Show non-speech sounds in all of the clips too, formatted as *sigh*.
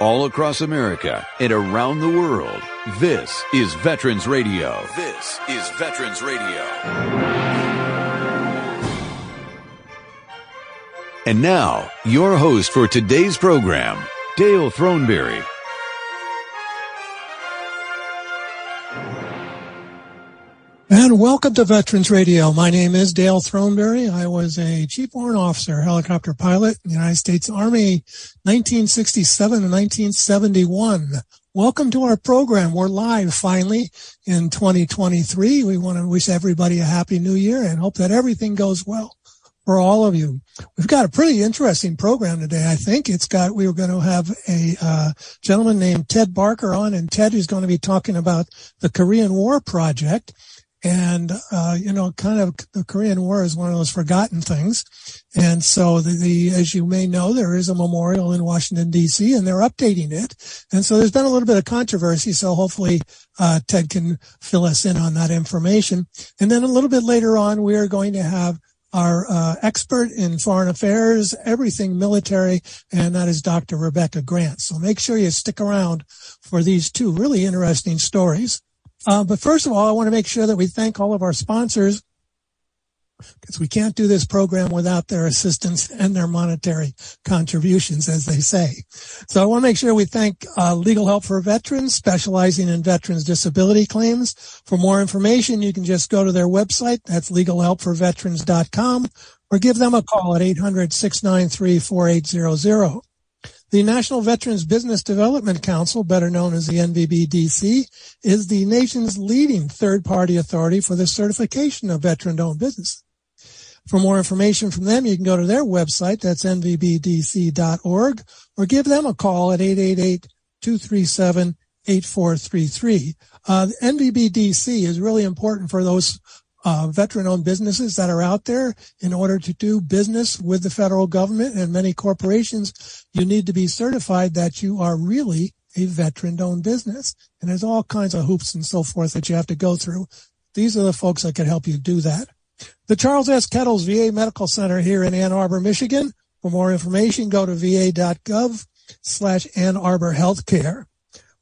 all across America and around the world. This is Veterans Radio. This is Veterans Radio. And now, your host for today's program, Dale Throneberry. And welcome to Veterans Radio. My name is Dale Throneberry. I was a Chief Warrant Officer, helicopter pilot in the United States Army, 1967 to 1971. Welcome to our program. We're live finally in 2023. We want to wish everybody a happy new year and hope that everything goes well for all of you. We've got a pretty interesting program today. I think it's got, we were going to have a uh, gentleman named Ted Barker on and Ted is going to be talking about the Korean War Project and, uh, you know, kind of the Korean War is one of those forgotten things. And so the, the, as you may know, there is a memorial in Washington DC and they're updating it. And so there's been a little bit of controversy. So hopefully, uh, Ted can fill us in on that information. And then a little bit later on, we are going to have our uh, expert in foreign affairs, everything military, and that is Dr. Rebecca Grant. So make sure you stick around for these two really interesting stories. Uh, but first of all, I want to make sure that we thank all of our sponsors because we can't do this program without their assistance and their monetary contributions, as they say. So I want to make sure we thank uh, Legal Help for Veterans, specializing in veterans disability claims. For more information, you can just go to their website. That's legalhelpforveterans.com or give them a call at 800-693-4800. The National Veterans Business Development Council, better known as the NVBDC, is the nation's leading third-party authority for the certification of veteran-owned business. For more information from them, you can go to their website, that's nvbdc.org, or give them a call at 888-237-8433. Uh, NVBDC is really important for those uh, veteran-owned businesses that are out there in order to do business with the federal government and many corporations. You need to be certified that you are really a veteran-owned business. And there's all kinds of hoops and so forth that you have to go through. These are the folks that can help you do that. The Charles S. Kettles VA Medical Center here in Ann Arbor, Michigan. For more information, go to va.gov slash Ann Arbor Healthcare.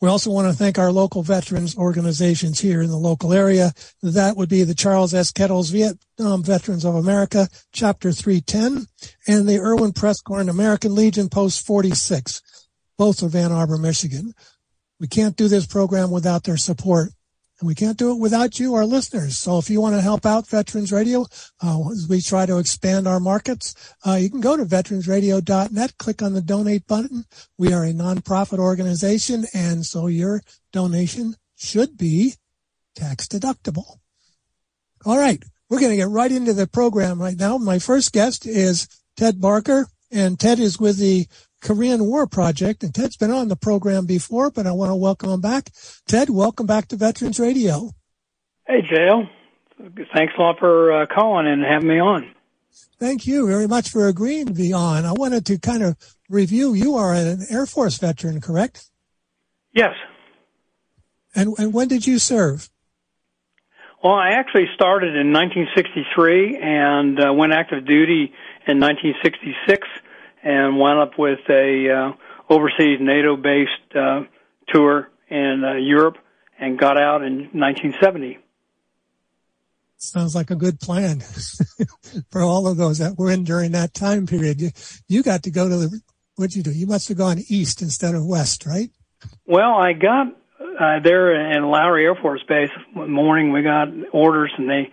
We also want to thank our local veterans organizations here in the local area. That would be the Charles S. Kettles Vietnam Veterans of America, Chapter 310, and the Irwin Prescott American Legion Post 46, both of Ann Arbor, Michigan. We can't do this program without their support. And we can't do it without you, our listeners. So if you want to help out Veterans Radio, uh, as we try to expand our markets, uh, you can go to veteransradio.net, click on the donate button. We are a nonprofit organization, and so your donation should be tax deductible. All right. We're going to get right into the program right now. My first guest is Ted Barker, and Ted is with the Korean War Project. And Ted's been on the program before, but I want to welcome him back. Ted, welcome back to Veterans Radio. Hey, Dale. Thanks a lot for uh, calling and having me on. Thank you very much for agreeing to be on. I wanted to kind of review. You are an Air Force veteran, correct? Yes. And, and when did you serve? Well, I actually started in 1963 and uh, went active duty in 1966 and wound up with a uh, overseas NATO based uh, tour in uh, Europe and got out in 1970. Sounds like a good plan *laughs* for all of those that were in during that time period. You, you got to go to the, what'd you do? You must have gone east instead of west, right? Well, I got uh, there in Lowry Air Force Base. One morning we got orders and they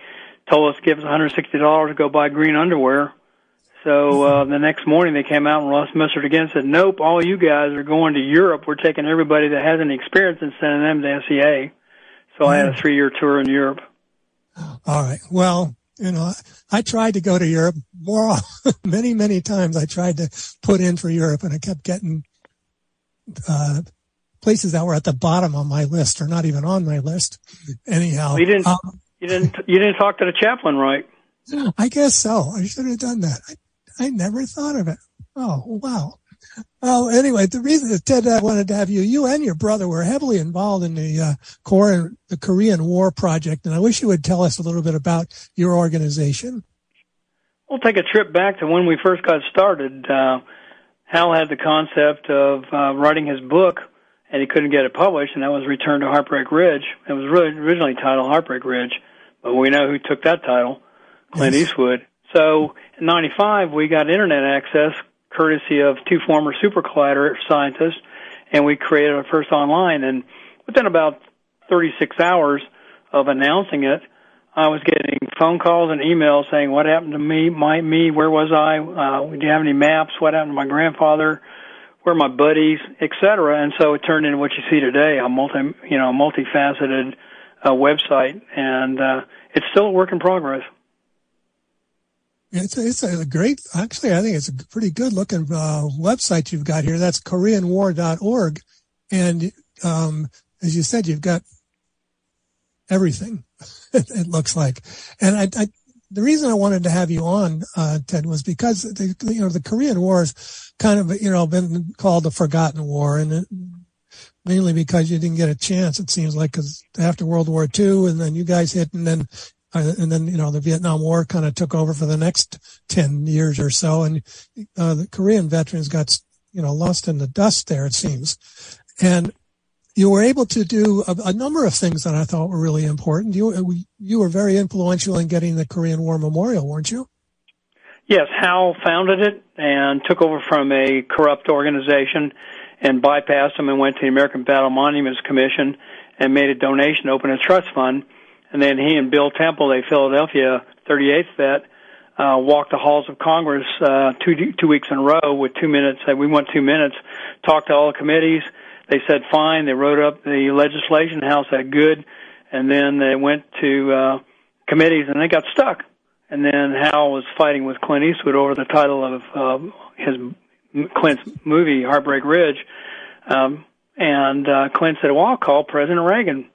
told us give us $160 to go buy green underwear so uh, the next morning they came out and Ross mustered again and said, "Nope, all you guys are going to Europe. We're taking everybody that has any experience and sending them to SEA." So I had a three-year tour in Europe. All right. Well, you know, I tried to go to Europe more, *laughs* many, many times. I tried to put in for Europe, and I kept getting uh, places that were at the bottom on my list, or not even on my list. Anyhow, you didn't. Um, you didn't. You didn't talk to the chaplain, right? I guess so. I should have done that. I, I never thought of it. Oh, wow. Well, anyway, the reason that Ted, I wanted to have you, you and your brother were heavily involved in the uh, core, the Korean War project, and I wish you would tell us a little bit about your organization. We'll take a trip back to when we first got started. Uh, Hal had the concept of uh, writing his book, and he couldn't get it published, and that was Return to Heartbreak Ridge. It was really originally titled Heartbreak Ridge, but we know who took that title, Clint yes. Eastwood. So in '95, we got internet access, courtesy of two former super collider scientists, and we created our first online. And within about 36 hours of announcing it, I was getting phone calls and emails saying, "What happened to me? My me? Where was I? Uh, do you have any maps? What happened to my grandfather? Where are my buddies, etc." And so it turned into what you see today, a multi, you know, multifaceted uh, website, and uh, it's still a work in progress. It's a, it's a great, actually, I think it's a pretty good looking uh, website you've got here. That's KoreanWar.org. And um, as you said, you've got everything, *laughs* it looks like. And I, I, the reason I wanted to have you on, uh, Ted, was because the, you know, the Korean War has kind of, you know, been called the forgotten war and it, mainly because you didn't get a chance, it seems like, because after World War II and then you guys hit and then, and then, you know, the Vietnam War kind of took over for the next 10 years or so. And, uh, the Korean veterans got, you know, lost in the dust there, it seems. And you were able to do a, a, number of things that I thought were really important. You uh, you were very influential in getting the Korean War Memorial, weren't you? Yes, Hal founded it and took over from a corrupt organization and bypassed them and went to the American Battle Monuments Commission and made a donation, opened a trust fund, and then he and Bill Temple, a Philadelphia 38th vet, uh, walked the halls of Congress uh, two two weeks in a row with two minutes. Uh, we went two minutes, talked to all the committees they said fine. They wrote up the legislation. House said good, and then they went to uh, committees and they got stuck. And then Hal was fighting with Clint Eastwood over the title of uh, his Clint's movie Heartbreak Ridge. Um, and uh, Clint said, "Well, I'll call President Reagan."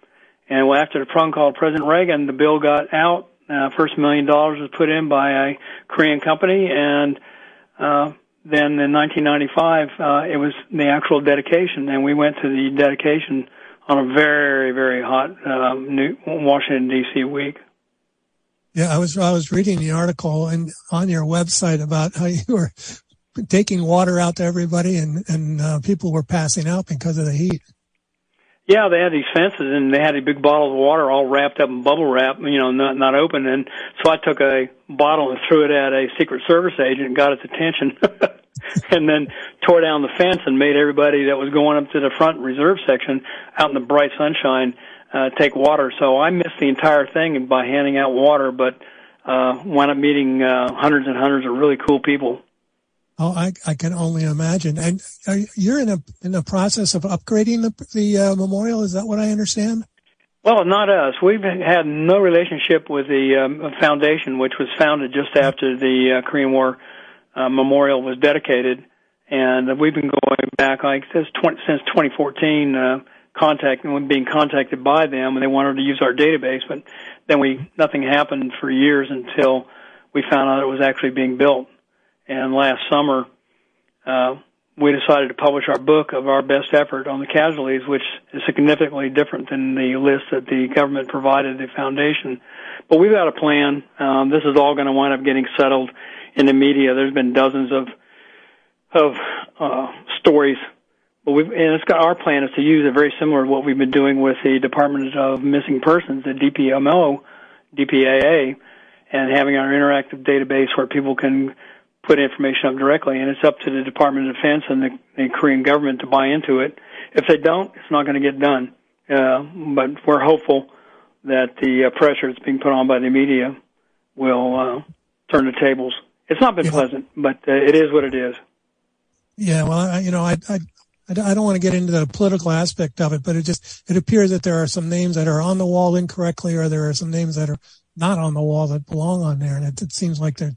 And after the phone call President Reagan, the bill got out. Uh, first million dollars was put in by a Korean company, and uh, then in 1995, uh, it was the actual dedication, and we went to the dedication on a very, very hot uh, New Washington D.C. week. Yeah, I was I was reading the article and on your website about how you were taking water out to everybody, and and uh, people were passing out because of the heat. Yeah, they had these fences and they had a big bottle of water all wrapped up in bubble wrap, you know, not not open. And so I took a bottle and threw it at a Secret Service agent and got its attention, *laughs* and then tore down the fence and made everybody that was going up to the front reserve section out in the bright sunshine uh, take water. So I missed the entire thing by handing out water, but uh, wound up meeting uh, hundreds and hundreds of really cool people. Oh, I, I can only imagine. And you're in a in the process of upgrading the the uh, memorial. Is that what I understand? Well, not us. We've had no relationship with the um, foundation, which was founded just after the uh, Korean War uh, memorial was dedicated, and we've been going back like since 20, since 2014. Uh, contacting being contacted by them, and they wanted to use our database, but then we nothing happened for years until we found out it was actually being built. And last summer, uh, we decided to publish our book of our best effort on the casualties, which is significantly different than the list that the government provided the foundation. But we've got a plan. Um, this is all going to wind up getting settled in the media. There's been dozens of of uh, stories, but we've and it's got our plan is to use it very similar to what we've been doing with the Department of Missing Persons, the DPMO, DPAA, and having our interactive database where people can put information up directly, and it's up to the Department of Defense and the, the Korean government to buy into it. If they don't, it's not going to get done. Uh, but we're hopeful that the uh, pressure that's being put on by the media will uh, turn the tables. It's not been yeah. pleasant, but uh, it is what it is. Yeah, well, I, you know, I, I I don't want to get into the political aspect of it, but it just it appears that there are some names that are on the wall incorrectly, or there are some names that are not on the wall that belong on there, and it, it seems like there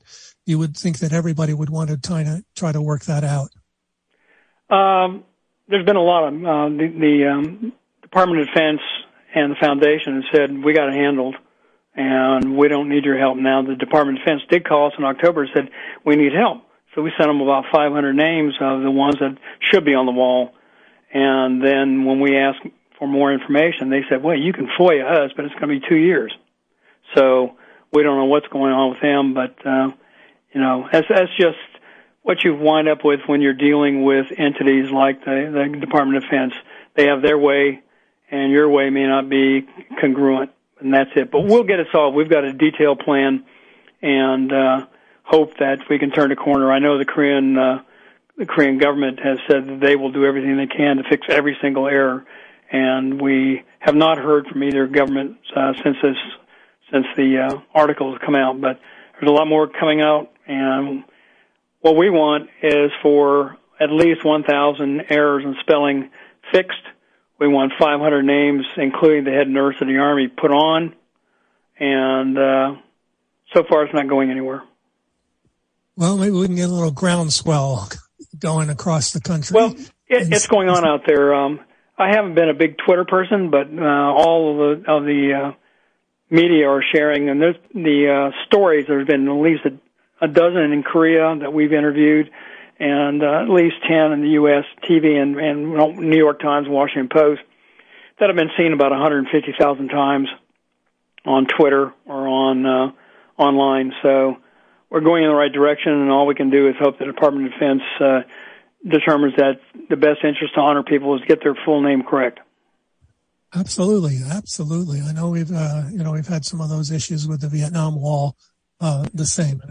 you would think that everybody would want to try to try to work that out. Um, there's been a lot of uh, the, the um, Department of Defense and the foundation have said we got it handled, and we don't need your help now. The Department of Defense did call us in October and said we need help, so we sent them about 500 names of the ones that should be on the wall, and then when we asked for more information, they said, "Well, you can FOIA us, but it's going to be two years." So we don't know what's going on with them, but uh, you know, that's that's just what you wind up with when you're dealing with entities like the, the Department of Defense. They have their way, and your way may not be congruent, and that's it. But we'll get it solved. We've got a detailed plan, and uh, hope that we can turn a corner. I know the Korean uh, the Korean government has said that they will do everything they can to fix every single error, and we have not heard from either government uh, since this since the uh, articles come out. But there's a lot more coming out, and what we want is for at least 1,000 errors in spelling fixed. We want 500 names, including the head nurse of the Army, put on, and uh, so far it's not going anywhere. Well, maybe we can get a little groundswell going across the country. Well, it, it's going on out there. Um, I haven't been a big Twitter person, but uh, all of the of the uh, media are sharing, and the uh, stories. There's been at least a, a dozen in Korea that we've interviewed, and uh, at least ten in the U.S. TV and, and New York Times, Washington Post that have been seen about 150,000 times on Twitter or on uh, online. So we're going in the right direction, and all we can do is hope the Department of Defense uh, determines that the best interest to honor people is get their full name correct. Absolutely, absolutely. I know we've uh, you know we've had some of those issues with the Vietnam Wall, uh, the same.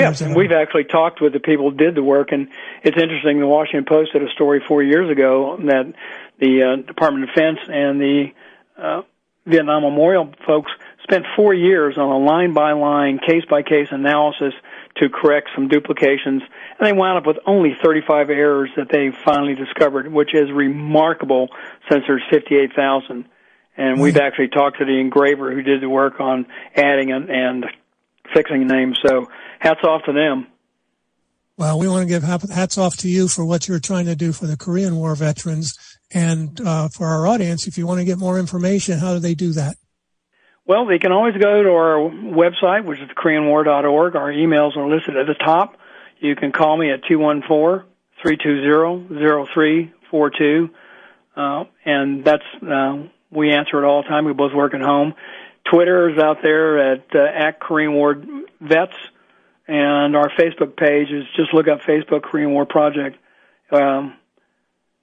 Yes, and we've actually talked with the people who did the work, and it's interesting. The Washington Post did a story four years ago that the uh, Department of Defense and the uh, Vietnam Memorial folks spent four years on a line by line, case by case analysis to correct some duplications, and they wound up with only 35 errors that they finally discovered, which is remarkable since there's 58,000. And we've actually talked to the engraver who did the work on adding and, and fixing names. So hats off to them. Well, we want to give hats off to you for what you're trying to do for the Korean War veterans. And uh, for our audience, if you want to get more information, how do they do that? Well, they can always go to our website, which is koreanwar.org. Our emails are listed at the top. You can call me at 214-320-0342. Uh, and that's, uh, we answer it all the time. We both work at home. Twitter is out there at, uh, at Korean War Vets. And our Facebook page is just look up Facebook Korean War Project. Um,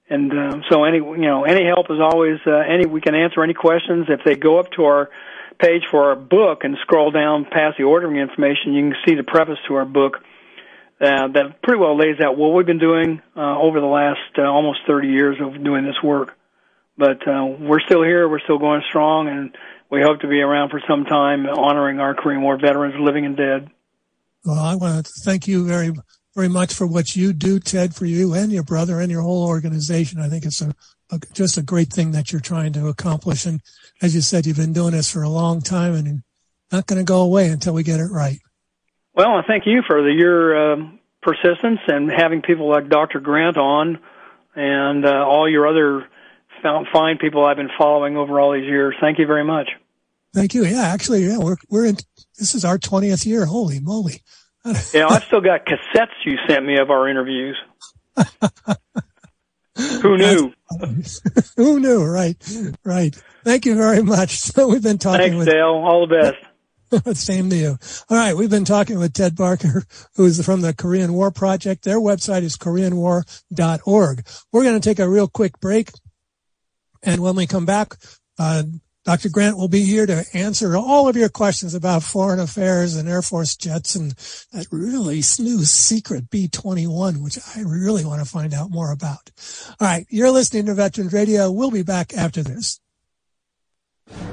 and uh, so any you know any help is always uh, any we can answer any questions if they go up to our page for our book and scroll down past the ordering information, you can see the preface to our book uh, that pretty well lays out what we've been doing uh, over the last uh, almost 30 years of doing this work. But uh, we're still here, we're still going strong, and we hope to be around for some time honoring our Korean War veterans, living and dead. Well, I want to thank you very, very much for what you do, Ted, for you and your brother and your whole organization. I think it's a, a just a great thing that you're trying to accomplish. And as you said, you've been doing this for a long time and not going to go away until we get it right. Well, I thank you for the, your uh, persistence and having people like Dr. Grant on and uh, all your other fine people I've been following over all these years. Thank you very much. Thank you. Yeah, actually, yeah, we're we're in. This is our twentieth year. Holy moly! yeah, I've still got cassettes you sent me of our interviews. *laughs* Who knew? *laughs* Who knew? Right, right. Thank you very much. *laughs* So we've been talking Thanks, with Dale. All the best. Same to you. All right. We've been talking with Ted Barker, who's from the Korean War Project. Their website is koreanwar.org. We're going to take a real quick break. And when we come back, uh, Dr. Grant will be here to answer all of your questions about foreign affairs and Air Force jets and that really new secret B-21, which I really want to find out more about. All right. You're listening to Veterans Radio. We'll be back after this.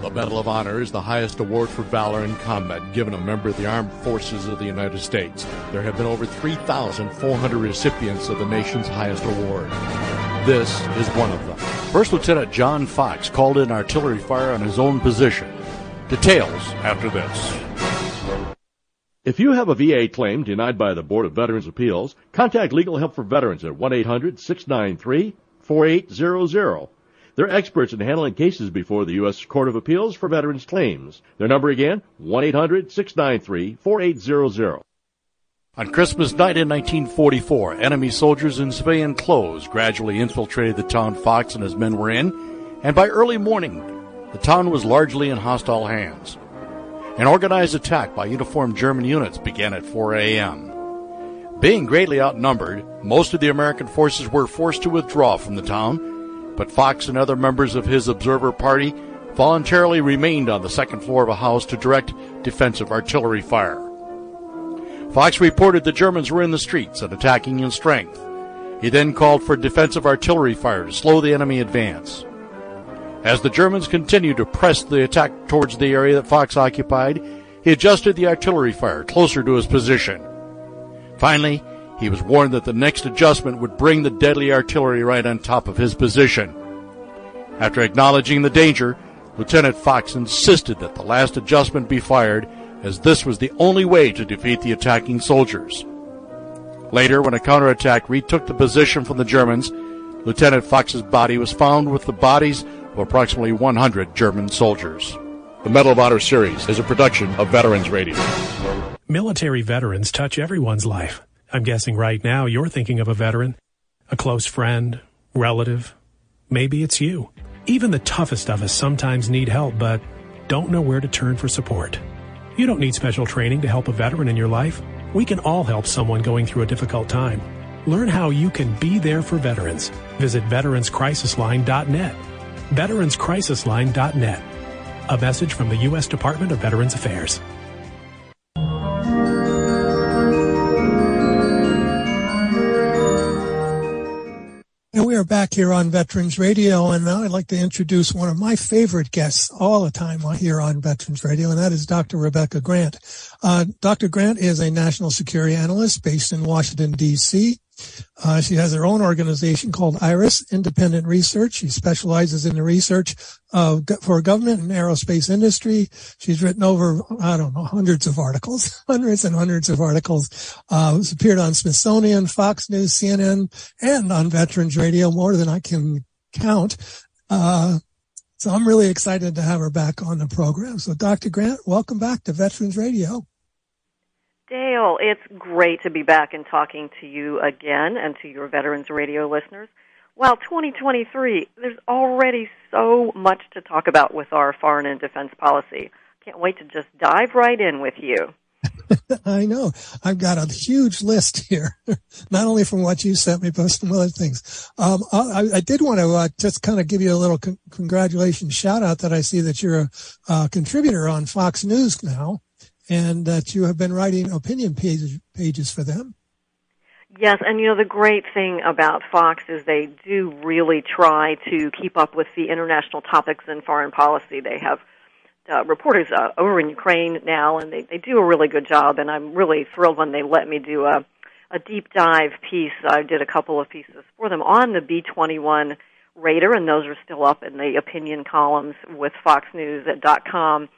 The Medal of Honor is the highest award for valor in combat given a member of the Armed Forces of the United States. There have been over 3,400 recipients of the nation's highest award. This is one of them. First Lieutenant John Fox called in artillery fire on his own position. Details after this. If you have a VA claim denied by the Board of Veterans Appeals, contact Legal Help for Veterans at 1 800 693 4800. They're experts in handling cases before the U.S. Court of Appeals for Veterans Claims. Their number again, 1-800-693-4800. On Christmas night in 1944, enemy soldiers in civilian clothes gradually infiltrated the town Fox and his men were in, and by early morning, the town was largely in hostile hands. An organized attack by uniformed German units began at 4 a.m. Being greatly outnumbered, most of the American forces were forced to withdraw from the town, but Fox and other members of his observer party voluntarily remained on the second floor of a house to direct defensive artillery fire. Fox reported the Germans were in the streets and attacking in strength. He then called for defensive artillery fire to slow the enemy advance. As the Germans continued to press the attack towards the area that Fox occupied, he adjusted the artillery fire closer to his position. Finally, he was warned that the next adjustment would bring the deadly artillery right on top of his position. After acknowledging the danger, Lieutenant Fox insisted that the last adjustment be fired, as this was the only way to defeat the attacking soldiers. Later, when a counterattack retook the position from the Germans, Lieutenant Fox's body was found with the bodies of approximately 100 German soldiers. The Medal of Honor series is a production of Veterans Radio. Military veterans touch everyone's life. I'm guessing right now you're thinking of a veteran, a close friend, relative. Maybe it's you. Even the toughest of us sometimes need help, but don't know where to turn for support. You don't need special training to help a veteran in your life. We can all help someone going through a difficult time. Learn how you can be there for veterans. Visit veteranscrisisline.net. Veteranscrisisline.net. A message from the U.S. Department of Veterans Affairs. We are back here on Veterans Radio, and now I'd like to introduce one of my favorite guests all the time here on Veterans Radio, and that is Dr. Rebecca Grant. Uh, Dr. Grant is a national security analyst based in Washington, D.C. Uh, she has her own organization called IRIS Independent Research. She specializes in the research of, for government and aerospace industry. She's written over, I don't know, hundreds of articles, *laughs* hundreds and hundreds of articles. Uh, it's appeared on Smithsonian, Fox News, CNN, and on Veterans Radio, more than I can count. Uh, so I'm really excited to have her back on the program. So Dr. Grant, welcome back to Veterans Radio. Dale, it's great to be back and talking to you again and to your Veterans Radio listeners. Well, 2023, there's already so much to talk about with our foreign and defense policy. Can't wait to just dive right in with you. *laughs* I know. I've got a huge list here, *laughs* not only from what you sent me, but some other things. Um, I, I, did want to uh, just kind of give you a little con- congratulations shout out that I see that you're a, a contributor on Fox News now and that you have been writing opinion pages, pages for them. Yes, and you know the great thing about Fox is they do really try to keep up with the international topics in foreign policy. They have uh, reporters uh, over in Ukraine now, and they they do a really good job. And I'm really thrilled when they let me do a a deep dive piece. I did a couple of pieces for them on the B twenty one Raider, and those are still up in the opinion columns with FoxNews.com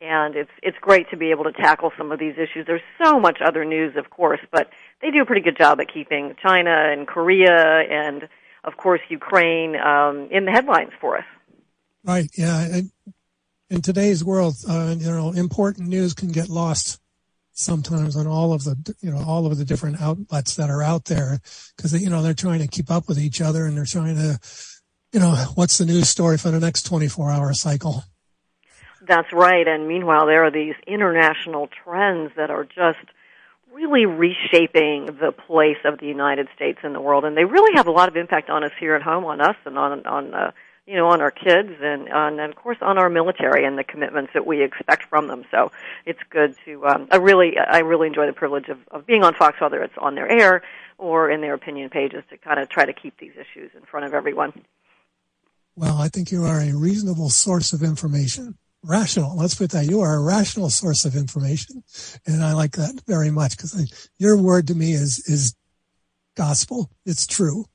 and it's it's great to be able to tackle some of these issues. There's so much other news, of course, but they do a pretty good job at keeping China and Korea and, of course, Ukraine um, in the headlines for us. Right. Yeah. And in today's world, uh, you know, important news can get lost sometimes on all of the you know all of the different outlets that are out there because you know they're trying to keep up with each other and they're trying to you know what's the news story for the next 24 hour cycle that's right. And meanwhile, there are these international trends that are just really reshaping the place of the United States in the world, and they really have a lot of impact on us here at home, on us, and on on uh, you know on our kids, and on and of course on our military and the commitments that we expect from them. So it's good to. Um, I really I really enjoy the privilege of, of being on Fox, whether it's on their air or in their opinion pages, to kind of try to keep these issues in front of everyone. Well, I think you are a reasonable source of information rational. Let's put that. You are a rational source of information, and I like that very much because your word to me is is gospel. It's true.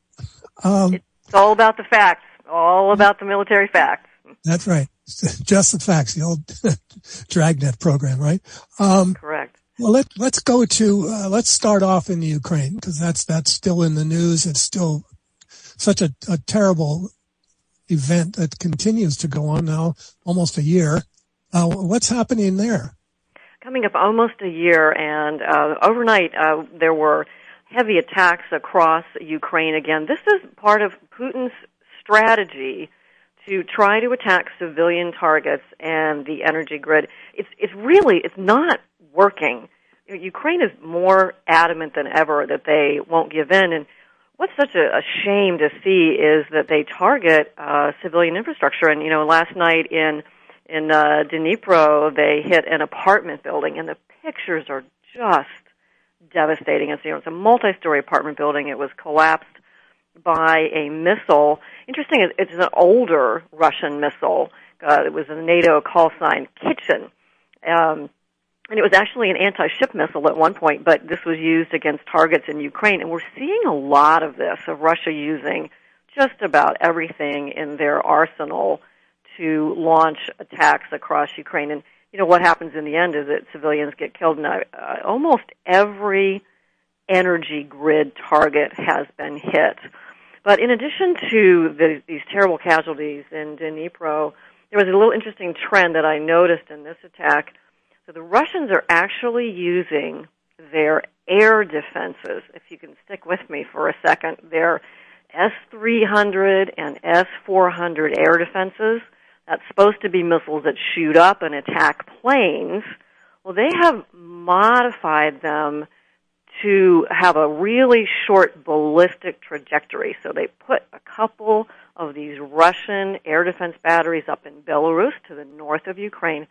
Um, it's all about the facts. All about the military facts. That's right. *laughs* Just the facts. The old *laughs* Dragnet program, right? Um, Correct. Well, let let's go to uh, let's start off in the Ukraine because that's that's still in the news. It's still such a, a terrible event that continues to go on now almost a year. Uh, what's happening there? Coming up almost a year, and uh, overnight uh, there were heavy attacks across Ukraine again. This is part of Putin's strategy to try to attack civilian targets and the energy grid. It's it's really it's not working. Ukraine is more adamant than ever that they won't give in. And what's such a, a shame to see is that they target uh, civilian infrastructure. And you know, last night in in uh, Dnipro, they hit an apartment building, and the pictures are just devastating. It's, you know, it's a multi-story apartment building. It was collapsed by a missile. Interesting, it's an older Russian missile. Uh, it was a NATO call sign Kitchen. Um, and it was actually an anti-ship missile at one point, but this was used against targets in Ukraine. And we're seeing a lot of this, of Russia using just about everything in their arsenal to launch attacks across Ukraine. And you know what happens in the end is that civilians get killed. And uh, almost every energy grid target has been hit. But in addition to the, these terrible casualties in Dnipro, there was a little interesting trend that I noticed in this attack. So the Russians are actually using their air defenses. If you can stick with me for a second, their S-300 and S-400 air defenses. That's supposed to be missiles that shoot up and attack planes. Well, they have modified them to have a really short ballistic trajectory. So they put a couple of these Russian air defense batteries up in Belarus to the north of Ukraine,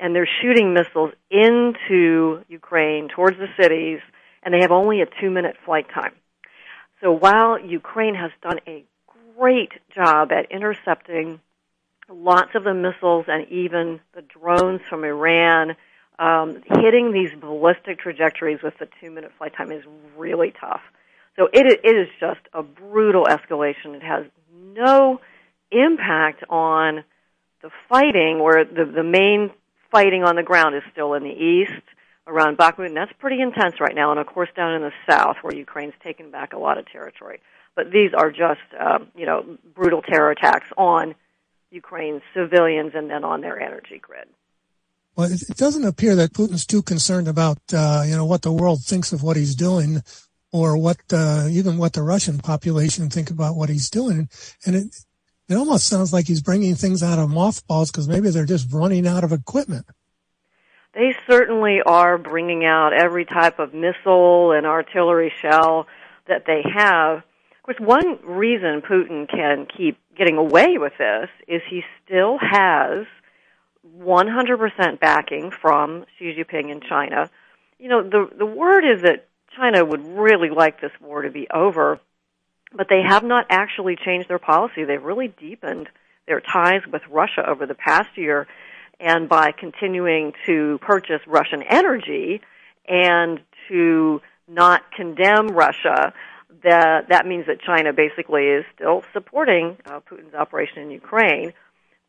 and they're shooting missiles into Ukraine towards the cities, and they have only a two minute flight time. So while Ukraine has done a great job at intercepting lots of the missiles and even the drones from Iran, um, hitting these ballistic trajectories with the two minute flight time is really tough. So it, it is just a brutal escalation. It has no impact on the fighting, where the, the main fighting on the ground is still in the east around Bakhmut, and that's pretty intense right now. And of course, down in the south, where Ukraine's taken back a lot of territory. But these are just, uh, you know, brutal terror attacks on Ukraine's civilians and then on their energy grid. Well, it doesn't appear that Putin's too concerned about, uh, you know, what the world thinks of what he's doing, or what uh, even what the Russian population think about what he's doing. And it it almost sounds like he's bringing things out of mothballs because maybe they're just running out of equipment. They certainly are bringing out every type of missile and artillery shell that they have. Of course, one reason Putin can keep getting away with this is he still has 100% backing from Xi Jinping in China. You know, the the word is that China would really like this war to be over, but they have not actually changed their policy. They've really deepened their ties with Russia over the past year, and by continuing to purchase Russian energy and to not condemn Russia, that that means that China basically is still supporting uh, Putin's operation in Ukraine.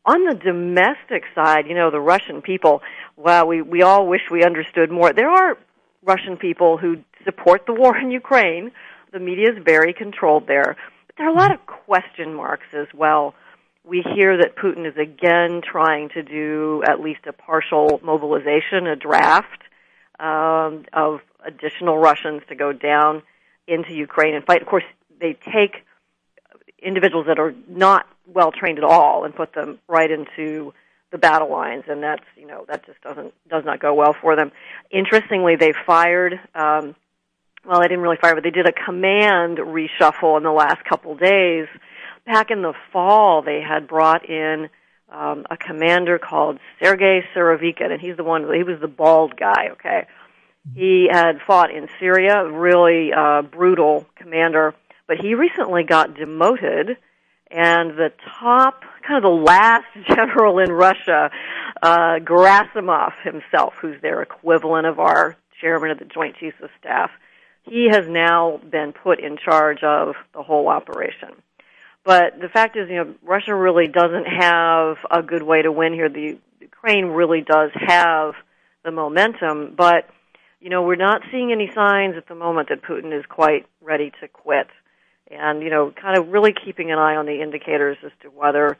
On the domestic side, you know, the Russian people, well, we, we all wish we understood more. There are Russian people who support the war in Ukraine. The media is very controlled there. But there are a lot of question marks as well. We hear that Putin is again trying to do at least a partial mobilization, a draft um, of additional Russians to go down into Ukraine and fight. Of course, they take individuals that are not well trained at all and put them right into the battle lines, and that's you know that just doesn't does not go well for them. Interestingly, they fired. Um, well, they didn't really fire, but they did a command reshuffle in the last couple days. Back in the fall, they had brought in um, a commander called Sergei Surovikin, and he's the one. He was the bald guy. Okay, he had fought in Syria, really uh, brutal commander, but he recently got demoted, and the top, kind of the last *laughs* general in Russia, uh, Gerasimov himself, who's their equivalent of our chairman of the Joint Chiefs of Staff, he has now been put in charge of the whole operation. But the fact is, you know, Russia really doesn't have a good way to win here. The Ukraine really does have the momentum, but you know, we're not seeing any signs at the moment that Putin is quite ready to quit. And, you know, kind of really keeping an eye on the indicators as to whether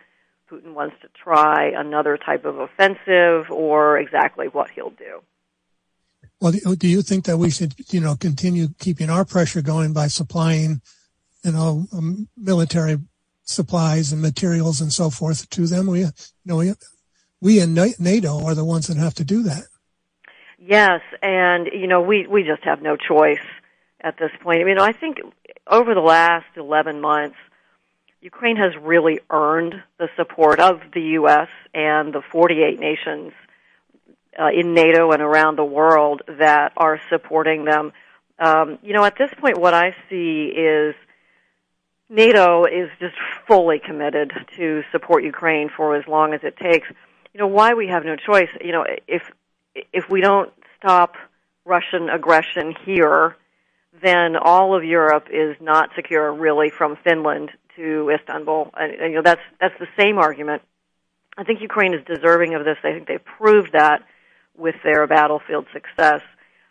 Putin wants to try another type of offensive or exactly what he'll do. Well, do you think that we should, you know, continue keeping our pressure going by supplying, you know, um, military supplies and materials and so forth to them? We, you know, we, we in NATO are the ones that have to do that. Yes, and you know we we just have no choice at this point. I mean, I think over the last 11 months, Ukraine has really earned the support of the U.S. and the 48 nations uh, in NATO and around the world that are supporting them. Um, you know, at this point, what I see is NATO is just fully committed to support Ukraine for as long as it takes. You know, why we have no choice. You know, if if we don't stop Russian aggression here, then all of Europe is not secure, really, from Finland to Istanbul. And, and you know, that's that's the same argument. I think Ukraine is deserving of this. I think they've proved that with their battlefield success.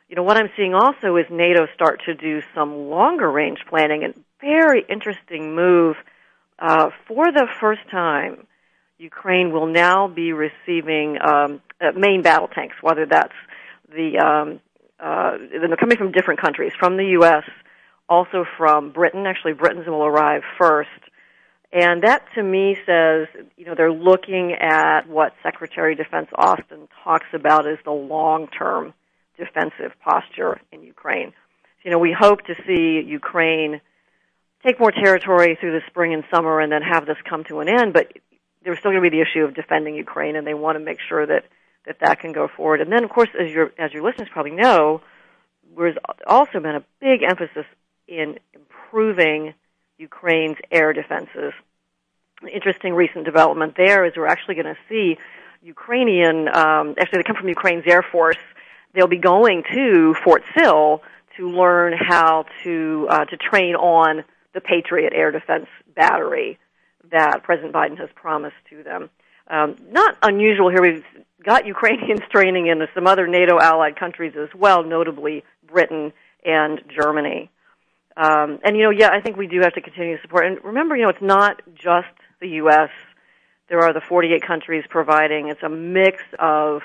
You know, what I'm seeing also is NATO start to do some longer range planning and very interesting move. Uh, for the first time, Ukraine will now be receiving um, uh, main battle tanks, whether that's the um, uh, they're coming from different countries, from the U.S., also from Britain. Actually, Britain's will arrive first, and that to me says, you know, they're looking at what Secretary of Defense Austin talks about as the long-term defensive posture in Ukraine. You know, we hope to see Ukraine take more territory through the spring and summer and then have this come to an end, but there's still going to be the issue of defending Ukraine, and they want to make sure that that that can go forward. And then, of course, as your as your listeners probably know, there's also been a big emphasis in improving Ukraine's air defenses. interesting recent development there is we're actually going to see Ukrainian, um, actually they come from Ukraine's Air Force. They'll be going to Fort Sill to learn how to uh, to train on the Patriot air defense battery that President Biden has promised to them. Um, not unusual here. We've got Ukrainians *laughs* training in some other NATO allied countries as well, notably Britain and Germany. Um, and you know, yeah, I think we do have to continue to support. And remember, you know, it's not just the U.S. There are the 48 countries providing. It's a mix of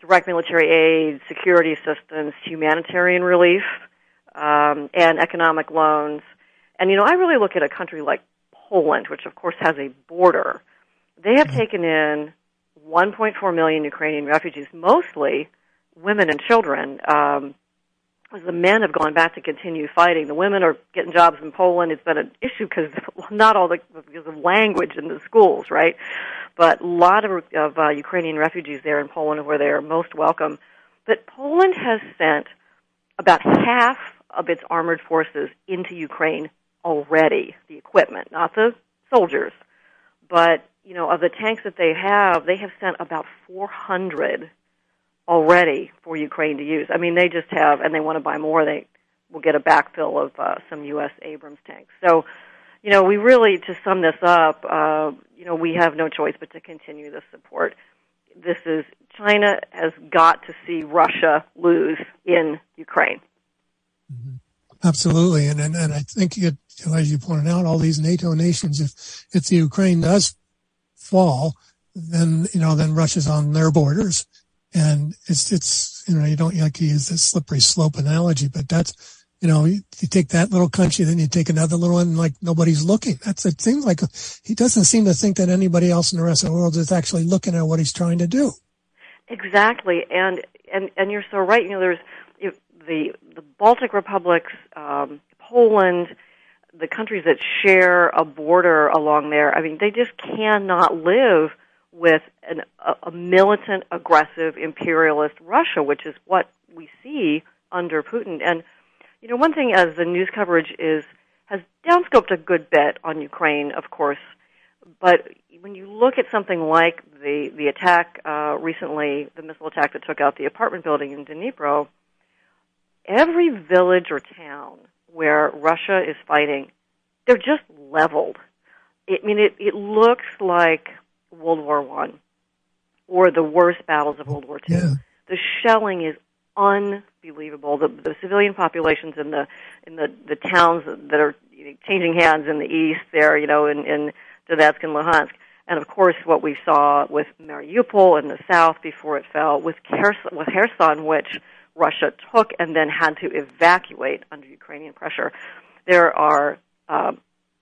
direct military aid, security assistance, humanitarian relief, um, and economic loans. And you know, I really look at a country like Poland, which of course has a border. They have mm-hmm. taken in 1.4 million Ukrainian refugees, mostly women and children. Um, the men have gone back to continue fighting. The women are getting jobs in Poland. It's been an issue because *laughs* not all the because of language in the schools, right? But a lot of, of uh, Ukrainian refugees there in Poland where they are most welcome. But Poland has sent about half of its armored forces into Ukraine already. The equipment, not the soldiers, but you know, of the tanks that they have, they have sent about 400 already for Ukraine to use. I mean, they just have, and they want to buy more. They will get a backfill of uh, some U.S. Abrams tanks. So, you know, we really, to sum this up, uh, you know, we have no choice but to continue this support. This is China has got to see Russia lose in Ukraine. Mm-hmm. Absolutely, and, and and I think it, as you pointed out, all these NATO nations, if if the Ukraine does fall, then you know then Russia's on their borders, and it's it's you know you don't like to use this slippery slope analogy, but that's you know you, you take that little country, then you take another little one, like nobody's looking. That's it seems like he doesn't seem to think that anybody else in the rest of the world is actually looking at what he's trying to do. Exactly, and and and you're so right. You know, there's you know, the the Baltic republics, um, Poland the countries that share a border along there, I mean, they just cannot live with an, a, a militant, aggressive, imperialist Russia, which is what we see under Putin. And you know, one thing as the news coverage is has downscoped a good bit on Ukraine, of course, but when you look at something like the the attack uh, recently, the missile attack that took out the apartment building in Dnipro, every village or town where Russia is fighting, they're just leveled. I mean, it, it looks like World War One or the worst battles of World War Two. Yeah. The shelling is unbelievable. The, the civilian populations in the in the the towns that are changing hands in the east, there, you know, in, in Donetsk and Luhansk, and of course what we saw with Mariupol in the south before it fell, with Kherson, with Kherson, which Russia took and then had to evacuate under Ukrainian pressure. There are uh,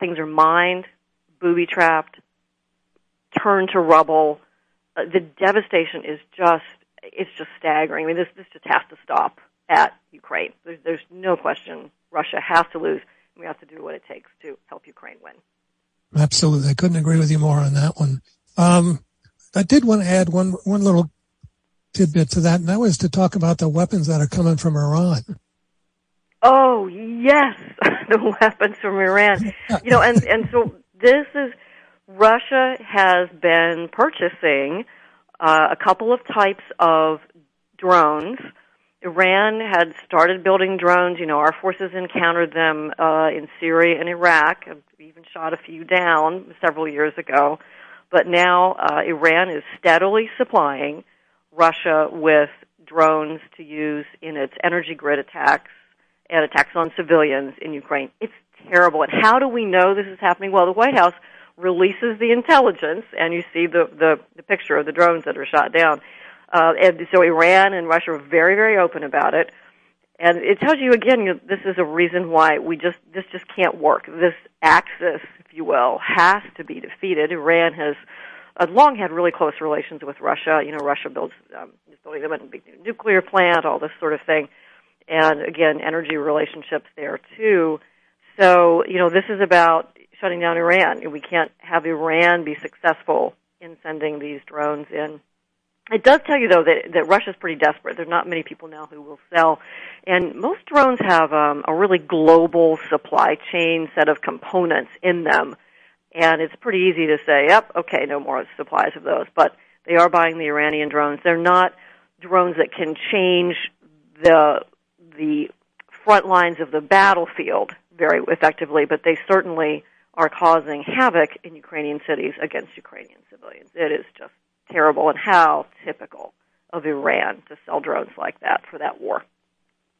things are mined, booby trapped, turned to rubble. Uh, the devastation is just it's just staggering. I mean, this this just has to stop at Ukraine. There's, there's no question Russia has to lose. And We have to do what it takes to help Ukraine win. Absolutely, I couldn't agree with you more on that one. Um, I did want to add one one little tidbit to that, and that was to talk about the weapons that are coming from Iran. Oh yes, *laughs* the weapons from Iran. You know, and and so this is Russia has been purchasing uh, a couple of types of drones. Iran had started building drones. You know, our forces encountered them uh, in Syria and Iraq. Even shot a few down several years ago. But now uh, Iran is steadily supplying Russia with drones to use in its energy grid attacks and attacks on civilians in Ukraine. It's terrible. And how do we know this is happening? Well, the White House releases the intelligence, and you see the, the, the picture of the drones that are shot down. Uh, and so Iran and Russia are very, very open about it. And it tells you again, you this is a reason why we just this just can't work. This axis, if you will, has to be defeated. Iran has uh, long had really close relations with Russia. You know, Russia builds um, is building them a big nuclear plant, all this sort of thing, and again, energy relationships there too. So you know, this is about shutting down Iran. We can't have Iran be successful in sending these drones in. It does tell you though that that Russia's pretty desperate. There are not many people now who will sell, and most drones have um, a really global supply chain set of components in them, and it's pretty easy to say, "Yep, okay, no more supplies of those." But they are buying the Iranian drones. They're not drones that can change the the front lines of the battlefield very effectively, but they certainly are causing havoc in Ukrainian cities against Ukrainian civilians. It is just terrible, and how typical of Iran to sell drones like that for that war.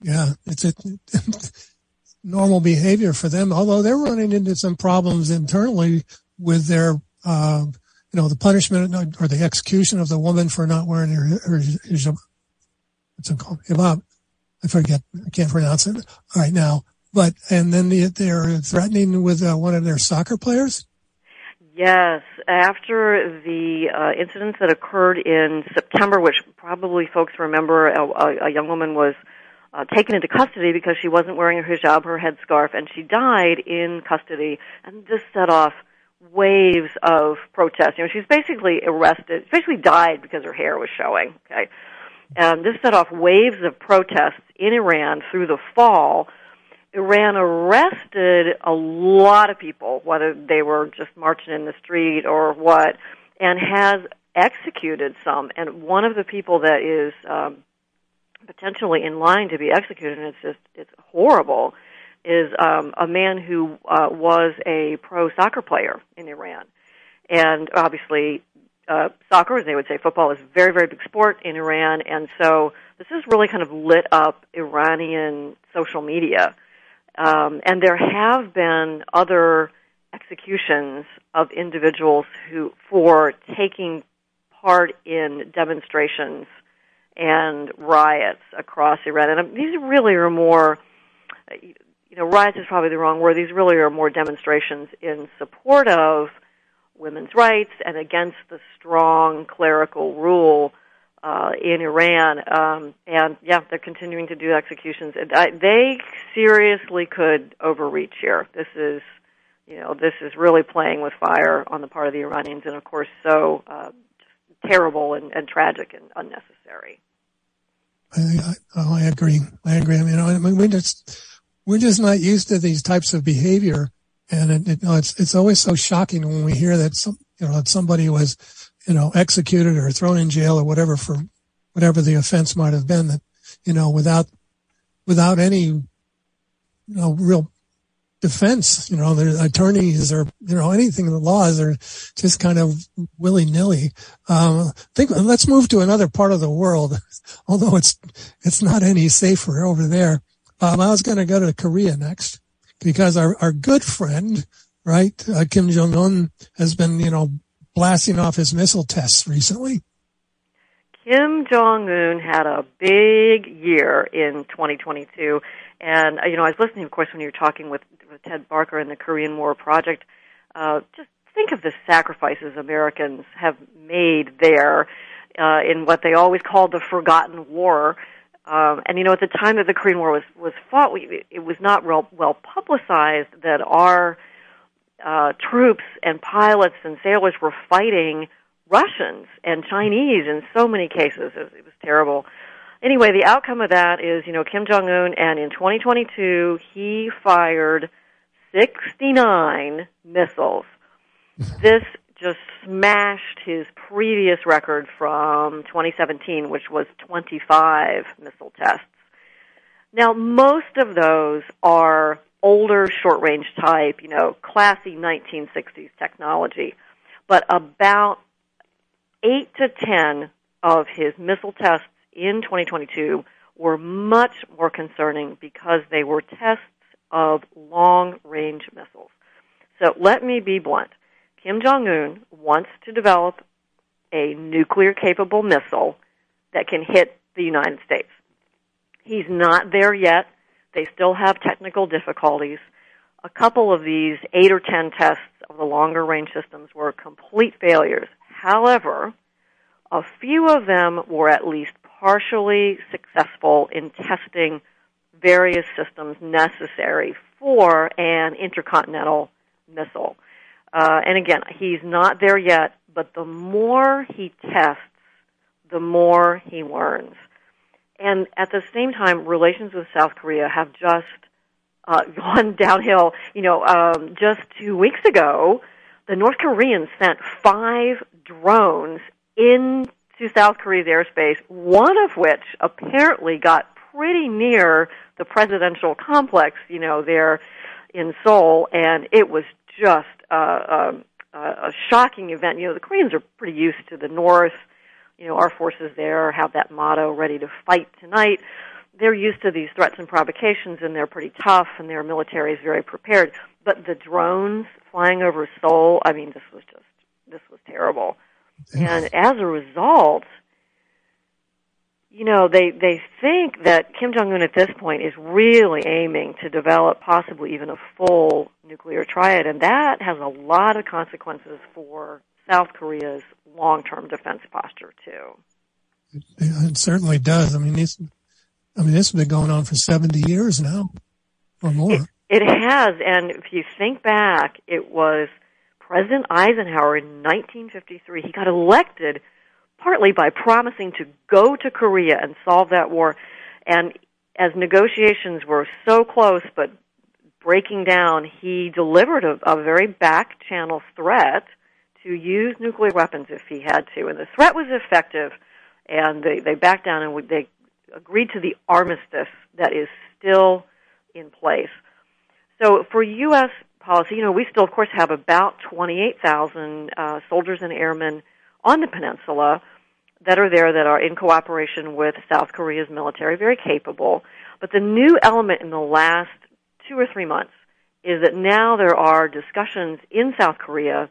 Yeah, it's a *laughs* normal behavior for them. Although they're running into some problems internally with their, uh, you know, the punishment or the execution of the woman for not wearing her, her. What's it called? Hijab. I forget. I can't pronounce it right now. But and then they're threatening with uh, one of their soccer players. Yes, after the uh, incidents that occurred in September, which probably folks remember, a, a young woman was uh, taken into custody because she wasn't wearing her hijab, her headscarf, and she died in custody. And this set off waves of protest. You know, she's basically arrested, basically died because her hair was showing. Okay, and this set off waves of protests in Iran through the fall Iran arrested a lot of people, whether they were just marching in the street or what, and has executed some. And one of the people that is um, potentially in line to be executed, and it's just it's horrible, is um, a man who uh, was a pro soccer player in Iran, and obviously. Uh, soccer, as they would say, football is a very, very big sport in Iran, and so this has really kind of lit up Iranian social media um, and there have been other executions of individuals who, for taking part in demonstrations and riots across Iran. And um, these really are more, you know, riots is probably the wrong word. These really are more demonstrations in support of women's rights and against the strong clerical rule in Iran, um, and yeah, they're continuing to do executions. I, they seriously could overreach here. This is, you know, this is really playing with fire on the part of the Iranians, and of course, so uh, terrible and, and tragic and unnecessary. I, I, oh, I agree. I agree. I mean, I mean, we just we're just not used to these types of behavior, and it, it, you know, it's it's always so shocking when we hear that some you know that somebody was you know, executed or thrown in jail or whatever for whatever the offense might have been that, you know, without, without any, you know, real defense, you know, the attorneys or, you know, anything, the laws are just kind of willy nilly. Um, think, let's move to another part of the world, *laughs* although it's, it's not any safer over there. Um, I was going to go to Korea next because our, our good friend, right, uh, Kim Jong Un has been, you know, blasting off his missile tests recently. Kim Jong Un had a big year in 2022, and uh, you know I was listening, of course, when you were talking with, with Ted Barker and the Korean War Project. Uh, just think of the sacrifices Americans have made there. uh, in what they always called the forgotten war. Um, and you know, at the time that the Korean War was was fought, we, it was not real well publicized that our uh, troops and pilots and sailors were fighting Russians and Chinese in so many cases. It was, it was terrible. Anyway, the outcome of that is, you know, Kim Jong Un, and in 2022 he fired 69 missiles. *laughs* this just smashed his previous record from 2017, which was 25 missile tests. Now, most of those are older short range type, you know, classy 1960s technology. But about 8 to 10 of his missile tests in 2022 were much more concerning because they were tests of long range missiles. So let me be blunt. Kim Jong Un wants to develop a nuclear capable missile that can hit the United States. He's not there yet. They still have technical difficulties. A couple of these eight or ten tests of the longer range systems were complete failures. However, a few of them were at least partially successful in testing various systems necessary for an intercontinental missile. Uh, and again, he's not there yet, but the more he tests, the more he learns. And at the same time, relations with South Korea have just uh, *laughs* gone downhill. You know, um, just two weeks ago, the North Koreans sent five drones into South Korea's airspace, one of which apparently got pretty near the presidential complex, you know, there in Seoul, and it was just uh, um, a shocking event. You know, the Koreans are pretty used to the North. You know, our forces there have that motto, ready to fight tonight. They're used to these threats and provocations, and they're pretty tough, and their military is very prepared. But the drones flying over Seoul, I mean, this was just, terrible. *laughs* And as a result, you know, they, they think that Kim Jong Un at this point is really aiming to develop possibly even a full nuclear triad, and that has a lot of consequences for South Korea's long term defense posture too. It, it, certainly does. I mean, this, I mean, this has been going on for seventy years now, or more. It, it has, and if you think back, it was President Eisenhower in 1953. He got elected partly by promising to go to Korea and solve that war. And as negotiations were so close but breaking down, he delivered a, a very back channel threat to use nuclear weapons if he had to. And the threat was effective, and they, they backed down and they agreed to the armistice that is still in place. So for U.S. policy, you know, we still, of course, have about 28,000 uh, soldiers and airmen on the peninsula that are there that are in cooperation with South Korea's military, very capable. But the new element in the last two or three months is that now there are discussions in South Korea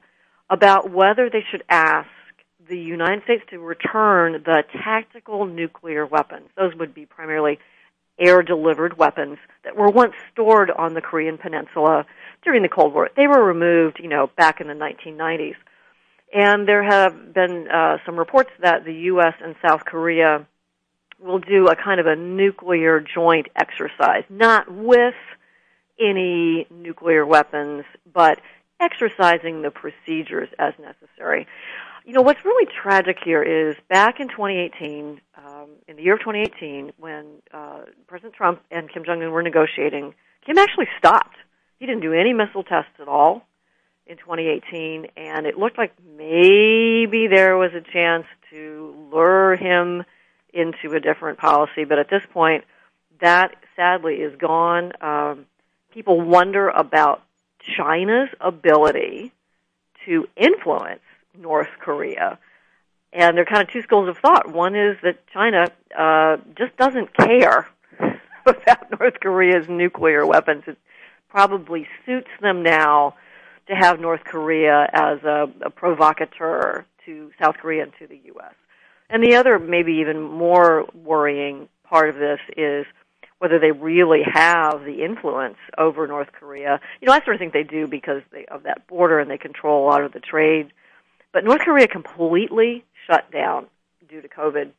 about whether they should ask the United States to return the tactical nuclear weapons. Those would be primarily air delivered weapons that were once stored on the Korean peninsula during the Cold War. They were removed, you know, back in the 1990s. And there have been uh, some reports that the U.S. and South Korea will do a kind of a nuclear joint exercise, not with any nuclear weapons, but exercising the procedures as necessary. You know, what's really tragic here is back in 2018, um, in the year of 2018, when uh, President Trump and Kim Jong Un were negotiating, Kim actually stopped. He didn't do any missile tests at all in 2018, and it looked like maybe there was a chance to lure him into a different policy. But at this point, that sadly is gone. Um, people wonder about China's ability to influence North Korea. And there are kind of two schools of thought. One is that China uh, just doesn't care *laughs* about North Korea's nuclear weapons. Probably suits them now to have North Korea as a, a provocateur to South Korea and to the U.S. And the other, maybe even more worrying part of this is whether they really have the influence over North Korea. You know, I sort of think they do because they, of that border and they control a lot of the trade. But North Korea completely shut down due to COVID.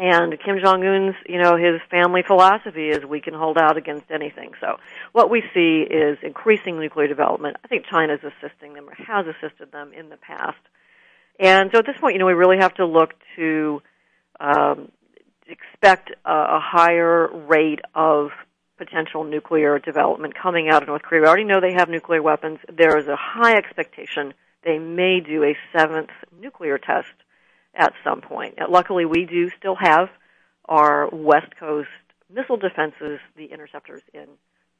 And Kim Jong Un's, you know, his family philosophy is we can hold out against anything. So what we see is increasing nuclear development. I think China's assisting them or has assisted them in the past. And so at this point, you know, we really have to look to um, expect a, a higher rate of potential nuclear development coming out of North Korea. We already know they have nuclear weapons. There is a high expectation they may do a seventh nuclear test at some point. Luckily, we do still have our West Coast missile defenses, the interceptors in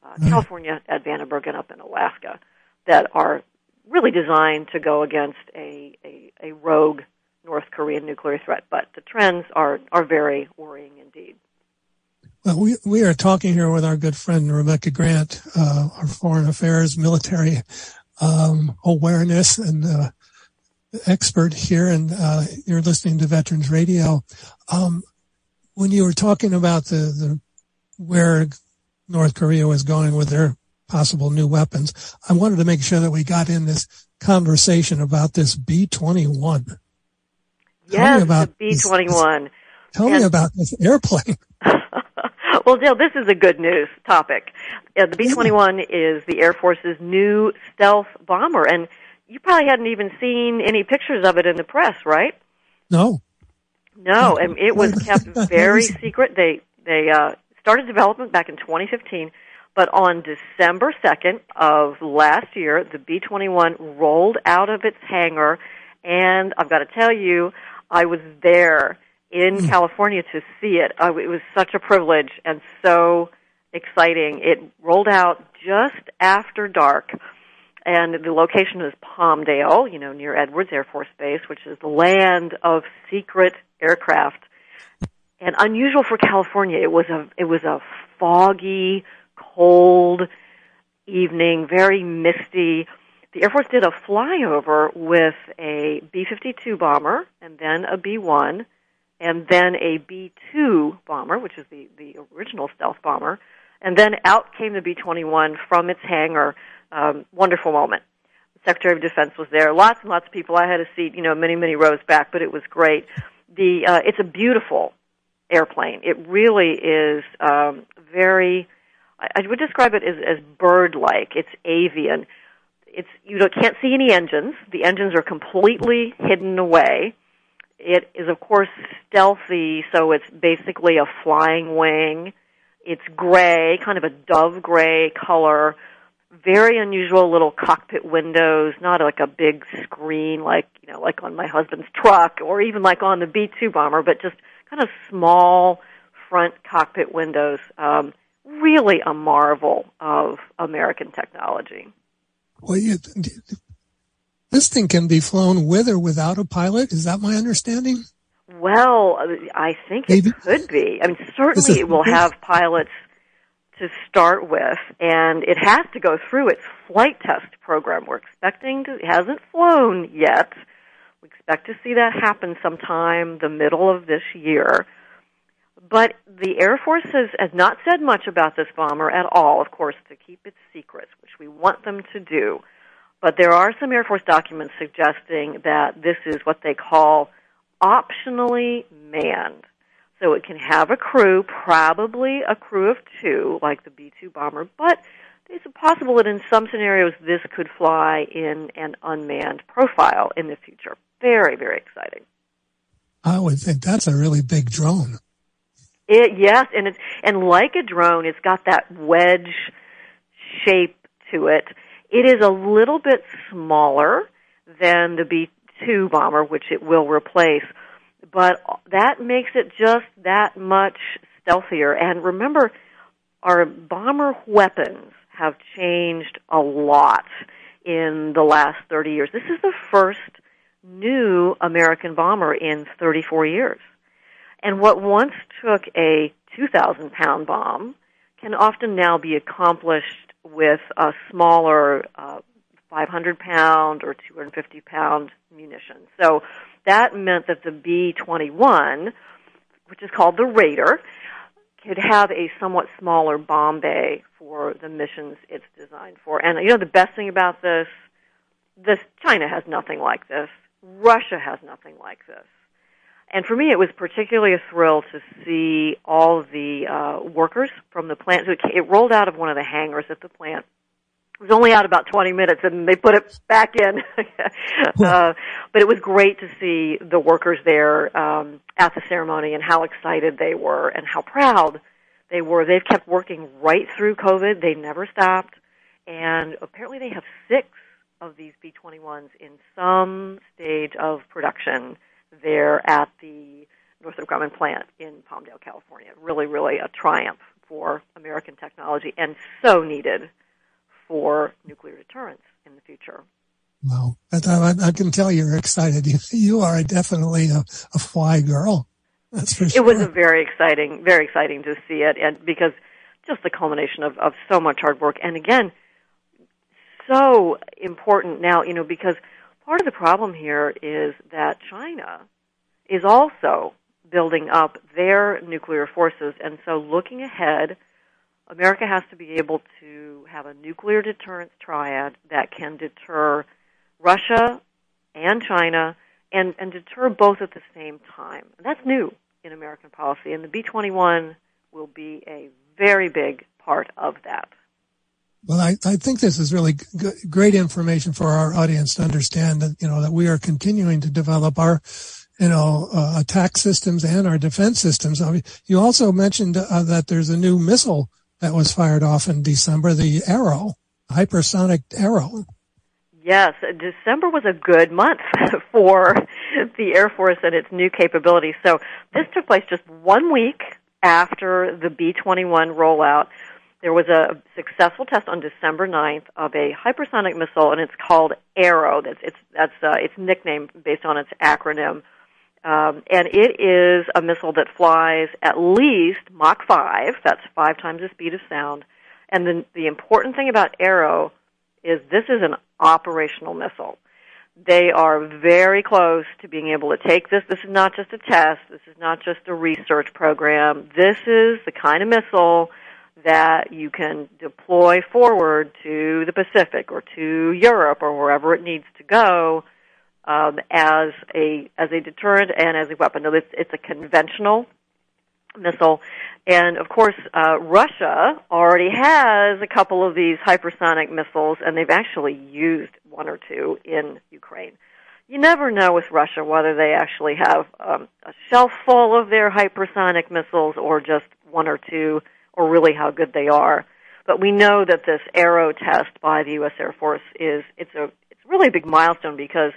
uh, mm-hmm. California, at Vandenberg, and up in Alaska, that are really designed to go against a, a, a rogue North Korean nuclear threat. But the trends are, are very worrying indeed. Well, we, we are talking here with our good friend Rebecca Grant, uh, our foreign affairs military um, awareness and uh, expert here, and uh, you're listening to Veterans Radio. Um, when you were talking about the, the where North Korea was going with their possible new weapons, I wanted to make sure that we got in this conversation about this B twenty one. Yes, the B twenty one. Tell me about this airplane. *laughs* *laughs* well, Jill, this is a good news topic. Uh, the B twenty one is the Air Force's new stealth bomber, and you probably hadn't even seen any pictures of it in the press, right? No. No, and it was kept *laughs* very secret. They they uh, started development back in 2015, but on December 2nd of last year, the B-21 rolled out of its hangar, and I've got to tell you, I was there in mm. California to see it. Uh, it was such a privilege and so exciting. It rolled out just after dark and the location is Palmdale, you know, near Edwards Air Force Base, which is the land of secret aircraft. And unusual for California, it was a it was a foggy, cold evening, very misty. The Air Force did a flyover with a B-52 bomber and then a B-1 and then a B-2 bomber, which is the the original stealth bomber, and then out came the B-21 from its hangar um, wonderful moment. The Secretary of Defense was there. Lots and lots of people. I had a seat, you know, many many rows back, but it was great. The uh, it's a beautiful airplane. It really is um, very. I, would describe it as, as bird-like. It's avian. It's you can't see any engines. The engines are completely hidden away. It is of course stealthy, so it's basically a flying wing. It's gray, kind of a dove gray color very unusual little cockpit windows, not like a big screen like, you know, like on my husband's truck or even like on the B-2 bomber, but just kind of small front cockpit windows. Um, really a marvel of American technology. Well, you, this thing can be flown with or without a pilot. Is that my understanding? Well, I think Maybe. it could be. I mean, certainly it will have pilots to start with, and it has to go through its flight test program. We're expecting to, it hasn't flown yet. We expect to see that happen sometime the middle of this year. But the Air Force has, has not said much about this bomber at all, of course, to keep its secrets, which we want them to do. But there are some Air Force documents suggesting that this is what they call optionally manned. So it can have a crew, probably a crew of two, like the B-2 bomber, but it's possible that in some scenarios this could fly in an unmanned profile in the future. Very, very exciting. I would think that's a really big drone. It, yes, and it's and like a drone, it's got that wedge shape to it. It is a little bit smaller than the B-2 bomber, which it will replace but that makes it just that much stealthier. And remember, our bomber weapons have changed a lot in the last 30 years. This is the first new American bomber in 34 years. And what once took a 2,000 pound bomb can often now be accomplished with a smaller uh, 500 pound or 250 pound munition. So that meant that the B-21, which is called the Raider, could have a somewhat smaller bomb bay for the missions it's designed for. And you know the best thing about this, this China has nothing like this. Russia has nothing like this. And for me, it was particularly a thrill to see all the uh, workers from the plant. It, it rolled out of one of the hangars at the plant. It was only out about 20 minutes, and they put it back in. *laughs* uh, but it was great to see the workers there um, at the ceremony and how excited they were and how proud they were. They've kept working right through COVID. They never stopped, and apparently they have six of these B-21s in some stage of production there at the Northrop Grumman plant in Palmdale, California. Really, really a triumph for American technology and so needed for nuclear deterrence in the future. Wow. I, I, can tell you're excited. You, *laughs* you are definitely a, a fly girl. That's for sure. It was a very exciting, very exciting to see it and because just the culmination of, of so much hard work. And again, so important now, you know, because part of the problem here is that China is also building up their nuclear forces. And so looking ahead, America has to be able to have a nuclear deterrence triad that can deter Russia and China and, and deter both at the same time. And That's new in American policy, and the B 21 will be a very big part of that. Well, I, I think this is really g- great information for our audience to understand that, you know, that we are continuing to develop our, you know, uh, attack systems and our defense systems. I mean, you also mentioned uh, that there's a new missile that was fired off in December, the Arrow, hypersonic Arrow. Yes, December was a good month *laughs* for the Air Force and its new capabilities. So this took place just one week after the B-21 rollout. There was a successful test on December 9th of a hypersonic missile, and it's called Arrow. That's it's that's uh, its nickname based on its acronym. Um, and it is a missile that flies at least Mach 5. That's five times the speed of sound. And the, the important thing about Arrow is this is an operational missile. They are very close to being able to take this. This is not just a test. This is not just a research program. This is the kind of missile that you can deploy forward to the Pacific or to Europe or wherever it needs to go um, as a as a deterrent and as a weapon. It's, it's a conventional missile, and of course, uh, Russia already has a couple of these hypersonic missiles, and they've actually used one or two in Ukraine. You never know with Russia whether they actually have um, a shelf full of their hypersonic missiles or just one or two or really how good they are. But we know that this Arrow test by the U.S. Air Force is it's a it's really a big milestone because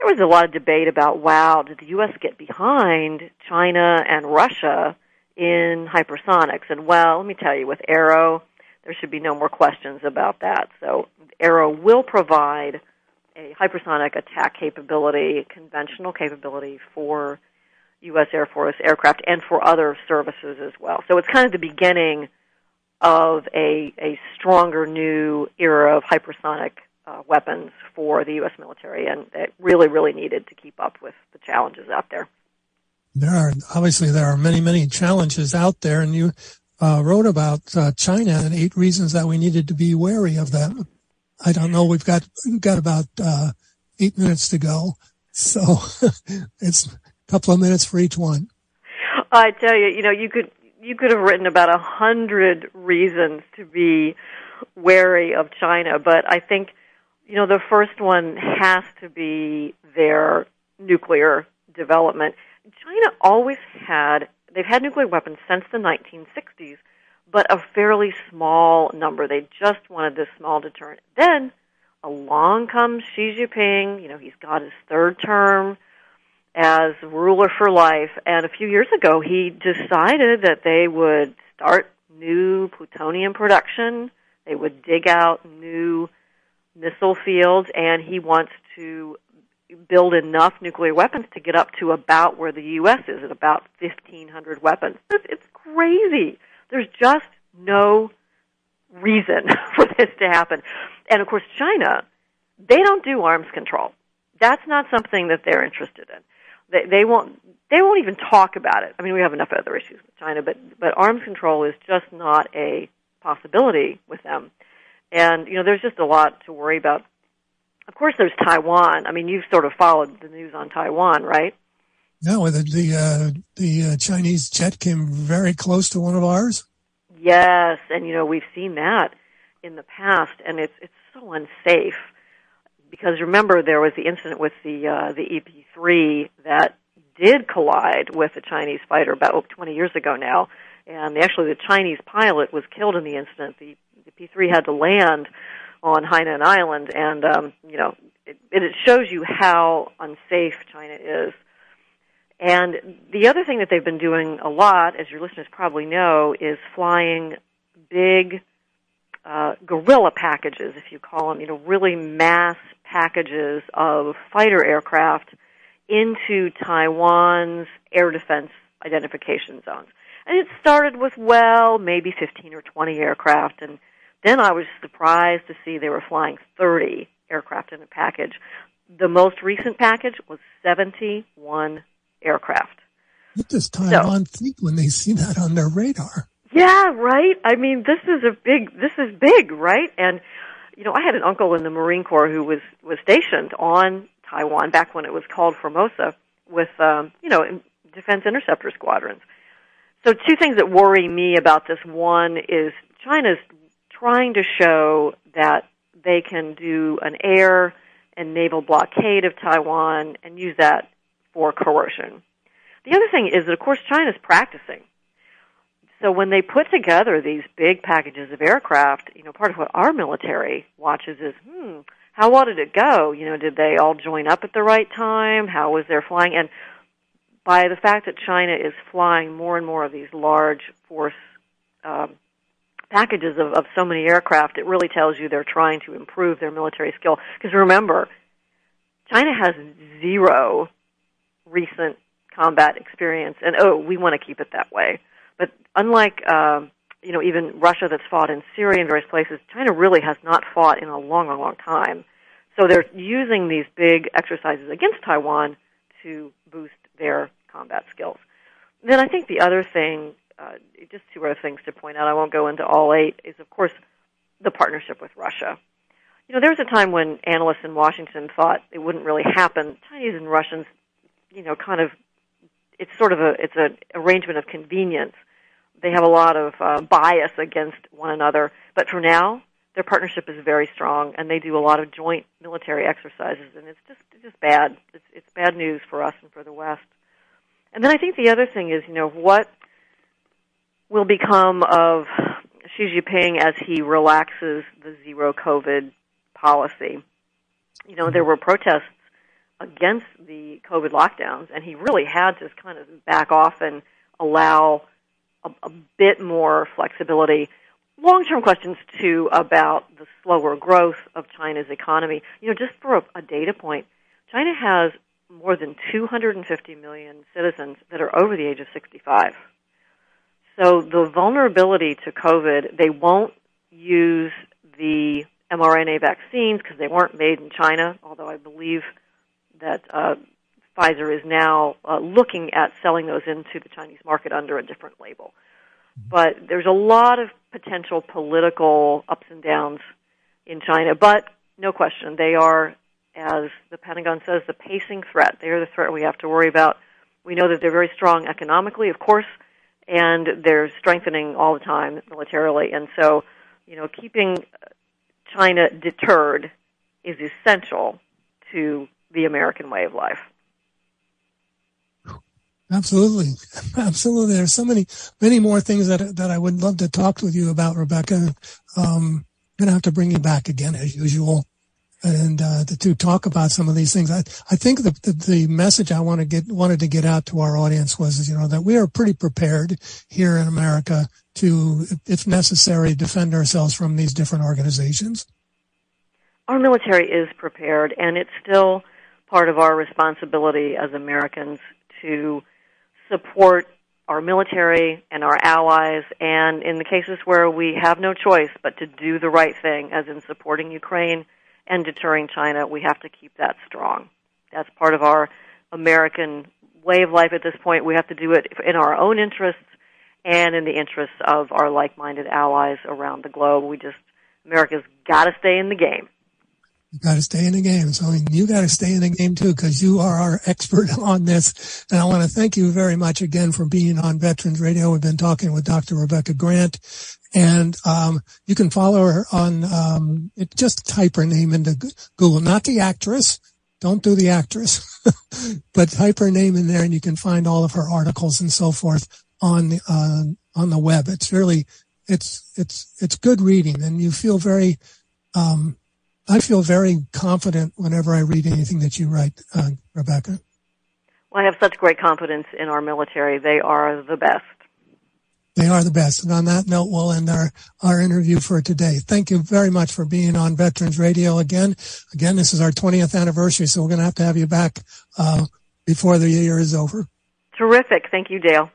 there was a lot of debate about wow, did the U.S. get behind China and Russia in hypersonics? And well, let me tell you, with Arrow, there should be no more questions about that. So Arrow will provide a hypersonic attack capability, conventional capability for U.S. Air Force aircraft and for other services as well. So it's kind of the beginning of a, a stronger new era of hypersonic uh, weapons for the U.S. military, and it really, really needed to keep up with the challenges out there. There are obviously there are many, many challenges out there, and you uh, wrote about uh, China and eight reasons that we needed to be wary of them. I don't know. We've got we've got about uh, eight minutes to go, so *laughs* it's a couple of minutes for each one. I tell you, you know, you could you could have written about a hundred reasons to be wary of China, but I think you know the first one has to be their nuclear development. China always had they've had nuclear weapons since the 1960s, but a fairly small number. They just wanted this small deterrent. Then along comes Xi Jinping. You know, he's got his third term as ruler for life. And a few years ago, he decided that they would start new plutonium production. They would dig out new missile fields, and he wants to build enough nuclear weapons to get up to about where the U.S. is at about 1,500 weapons. It's, it's crazy. There's just no reason *laughs* for this to happen. And of course, China, they don't do arms control. That's not something that they're interested in. They, they won't. They won't even talk about it. I mean, we have enough other issues with China, but but arms control is just not a possibility with them. And you know, there's just a lot to worry about. Of course, there's Taiwan. I mean, you've sort of followed the news on Taiwan, right? Well, the the, uh, the uh, Chinese jet came very close to one of ours. Yes, and you know we've seen that in the past, and it's it's so unsafe because remember there was the incident with the uh, the EP3 that did collide with a Chinese fighter about 20 years ago now, and actually the Chinese pilot was killed in the incident. The, the P3 had to land on Hainan Island, and um, you know it, it shows you how unsafe China is. And the other thing that they've been doing a lot, as your listeners probably know, is flying big uh, gorilla packages, if you call them, you know, really mass packages of fighter aircraft into Taiwan's air defense identification zones. And it started with, well, maybe 15 or 20 aircraft, and then I was surprised to see they were flying 30 aircraft in a package. The most recent package was 71 aircraft. What does Taiwan so, think when they see that on their radar? Yeah, right. I mean, this is a big. This is big, right? And you know, I had an uncle in the Marine Corps who was was stationed on Taiwan back when it was called Formosa with um, you know defense interceptor squadrons. So two things that worry me about this. One is China's trying to show that they can do an air and naval blockade of Taiwan and use that for coercion. The other thing is that, of course, China's practicing. So when they put together these big packages of aircraft, you know, part of what our military watches is, hmm, how well did it go? You know, did they all join up at the right time? How was their flying? And by the fact that China is flying more and more of these large force um, packages of, of so many aircraft, it really tells you they're trying to improve their military skill. Because remember, China has zero recent combat experience, and oh, we want to keep it that way. But unlike uh, you know even Russia that's fought in Syria and various places, China really has not fought in a long, long, long time. So they're using these big exercises against Taiwan to boost their combat skills. Then I think the other thing, uh, just two other things to point out. I won't go into all eight. Is of course the partnership with Russia. You know, there was a time when analysts in Washington thought it wouldn't really happen. Chinese and Russians you know, kind of, it's sort of a, it's an arrangement of convenience. They have a lot of uh, bias against one another, but for now, their partnership is very strong, and they do a lot of joint military exercises, and it's just, it's just bad. It's, it's bad news for us and for the West. And then I think the other thing is, you know, what will become of Xi Jinping as he relaxes the zero COVID policy. You know, there were protests against the COVID lockdowns, and he really had to kind of back off and allow a, a bit more flexibility. Long term questions, too, about the slower growth of China's economy. You know, just for a, a data point, China has more than 250 million citizens that are over the age of 65. So the vulnerability to COVID, they won't use the mRNA vaccines because they weren't made in China, although I believe that uh, Pfizer is now uh, looking at selling those into the Chinese market under a different label. But there's a lot of potential political ups and downs in China, but no question, they are, as the Pentagon says, the pacing threat. They are the threat we have to worry about. We know that they're very strong economically, of course, and they're strengthening all the time militarily. And so, you know, keeping China deterred is essential to the American way of life. Absolutely, absolutely. There's so many, many more things that that I would love to talk with you about, Rebecca. Um, I'm gonna have to bring you back again as usual, and uh, to, talk about some of these things. I I think the, the the message I want to get wanted to get out to our audience was, you know, that we are pretty prepared here in America to, if necessary, defend ourselves from these different organizations. Our military is prepared, and it's still part of our responsibility as Americans to support our military and our allies, and in the cases where we have no choice but to do the right thing, as in supporting Ukraine and deterring China, we have to keep that strong. That's part of our American way of life at this point. We have to do it in our own interests and in the interests of our like minded allies around the globe. We just, America's got to stay in the game. You got to stay in the game. So you got to stay in the game too, because you are our *laughs* expert on this. And I want to thank you very much again for being on Veterans Radio. We've been talking with Dr. Rebecca Grant, and um, you can follow her on. Um, it, just type her name into Google, not the actress. Don't do the actress, *laughs* but type her name in there, and you can find all of her articles and so forth on uh, on the web. It's really it's it's it's good reading, and you feel very. Um, I feel very confident whenever I read anything that you write, uh, Rebecca. Well, I have such great confidence in our military. They are the best. They are the best. And on that note, we'll end our, our interview for today. Thank you very much for being on Veterans Radio again. Again, this is our 20th anniversary, so we're going to have to have you back uh, before the year is over. Terrific. Thank you, Dale.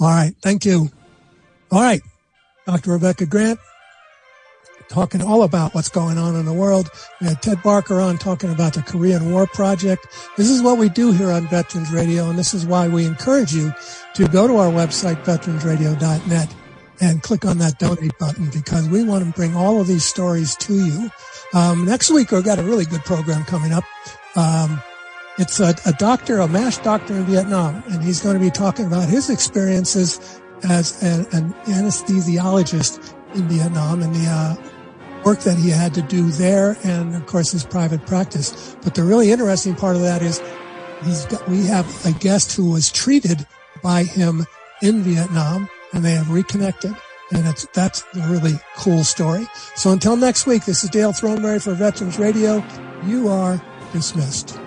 All right. Thank you. All right. Dr. Rebecca Grant, talking all about what's going on in the world. We had Ted Barker on talking about the Korean War Project. This is what we do here on Veterans Radio, and this is why we encourage you to go to our website, veteransradio.net, and click on that donate button because we want to bring all of these stories to you. Um, next week, we've got a really good program coming up. Um, it's a, a doctor, a MASH doctor in Vietnam, and he's going to be talking about his experiences as an, an anesthesiologist in Vietnam and the uh, work that he had to do there and of course his private practice. But the really interesting part of that is he's got, we have a guest who was treated by him in Vietnam and they have reconnected. And it's, that's a really cool story. So until next week, this is Dale Throneberry for Veterans Radio. You are dismissed.